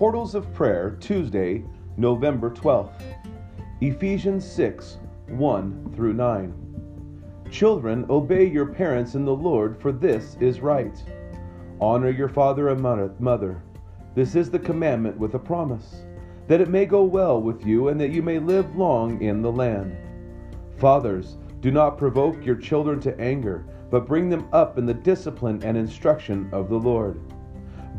Portals of Prayer, Tuesday, November 12th. Ephesians 6 1 through 9. Children, obey your parents in the Lord, for this is right. Honor your father and mother. This is the commandment with a promise, that it may go well with you and that you may live long in the land. Fathers, do not provoke your children to anger, but bring them up in the discipline and instruction of the Lord.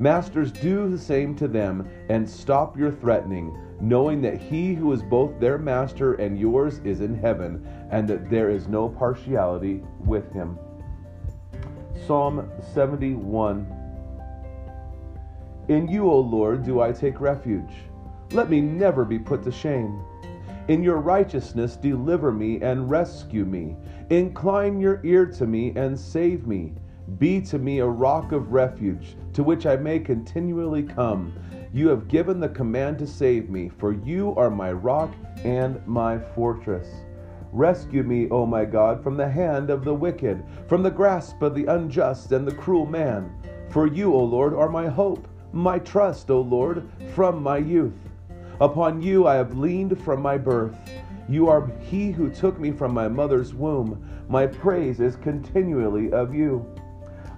Masters, do the same to them and stop your threatening, knowing that he who is both their master and yours is in heaven, and that there is no partiality with him. Psalm 71 In you, O Lord, do I take refuge. Let me never be put to shame. In your righteousness, deliver me and rescue me. Incline your ear to me and save me. Be to me a rock of refuge, to which I may continually come. You have given the command to save me, for you are my rock and my fortress. Rescue me, O my God, from the hand of the wicked, from the grasp of the unjust and the cruel man. For you, O Lord, are my hope, my trust, O Lord, from my youth. Upon you I have leaned from my birth. You are he who took me from my mother's womb. My praise is continually of you.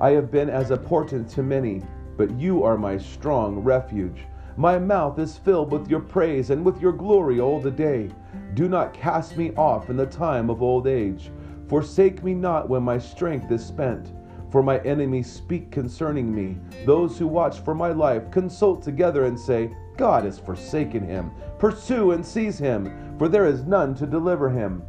I have been as a portent to many, but you are my strong refuge. My mouth is filled with your praise and with your glory all the day. Do not cast me off in the time of old age. Forsake me not when my strength is spent. For my enemies speak concerning me. Those who watch for my life consult together and say, God has forsaken him. Pursue and seize him, for there is none to deliver him.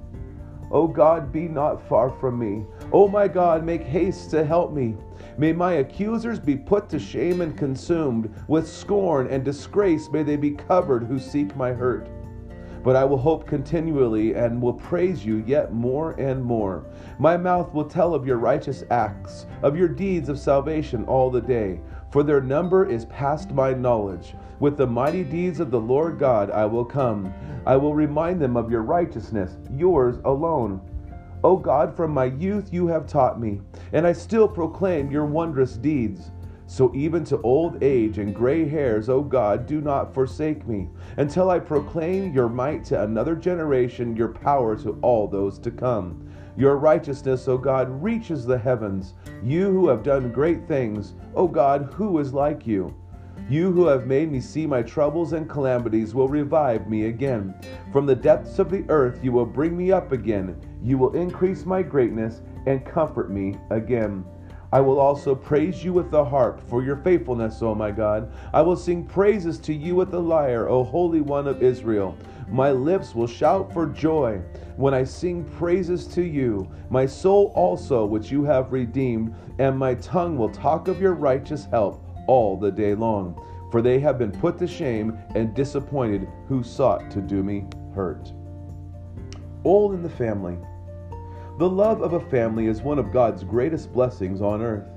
O God, be not far from me. O my God, make haste to help me. May my accusers be put to shame and consumed. With scorn and disgrace may they be covered who seek my hurt. But I will hope continually and will praise you yet more and more. My mouth will tell of your righteous acts, of your deeds of salvation all the day, for their number is past my knowledge. With the mighty deeds of the Lord God I will come. I will remind them of your righteousness, yours alone. O God, from my youth you have taught me, and I still proclaim your wondrous deeds. So even to old age and gray hairs, O God, do not forsake me, until I proclaim your might to another generation, your power to all those to come. Your righteousness, O God, reaches the heavens. You who have done great things, O God, who is like you? You who have made me see my troubles and calamities will revive me again. From the depths of the earth you will bring me up again. You will increase my greatness and comfort me again. I will also praise you with the harp for your faithfulness, O my God. I will sing praises to you with the lyre, O Holy One of Israel. My lips will shout for joy when I sing praises to you, my soul also, which you have redeemed, and my tongue will talk of your righteous help all the day long. For they have been put to shame and disappointed who sought to do me hurt. All in the family. The love of a family is one of God's greatest blessings on earth.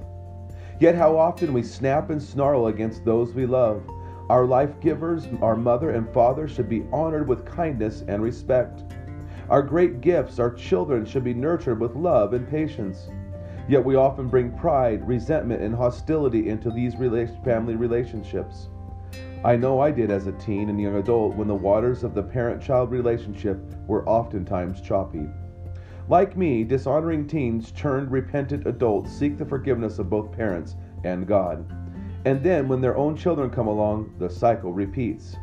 Yet, how often we snap and snarl against those we love. Our life givers, our mother and father, should be honored with kindness and respect. Our great gifts, our children, should be nurtured with love and patience. Yet we often bring pride, resentment, and hostility into these family relationships. I know I did as a teen and young adult when the waters of the parent child relationship were oftentimes choppy. Like me, dishonoring teens turned repentant adults seek the forgiveness of both parents and God. And then, when their own children come along, the cycle repeats.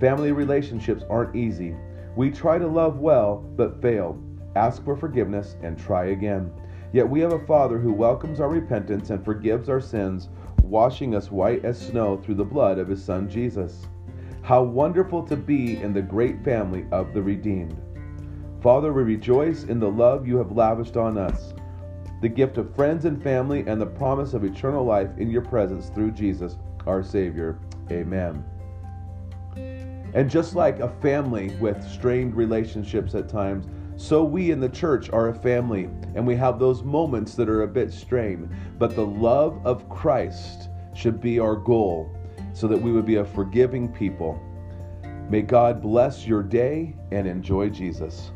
Family relationships aren't easy. We try to love well, but fail. Ask for forgiveness and try again. Yet we have a Father who welcomes our repentance and forgives our sins, washing us white as snow through the blood of His Son Jesus. How wonderful to be in the great family of the redeemed. Father, we rejoice in the love you have lavished on us, the gift of friends and family, and the promise of eternal life in your presence through Jesus, our Savior. Amen. And just like a family with strained relationships at times, so we in the church are a family and we have those moments that are a bit strained. But the love of Christ should be our goal so that we would be a forgiving people. May God bless your day and enjoy Jesus.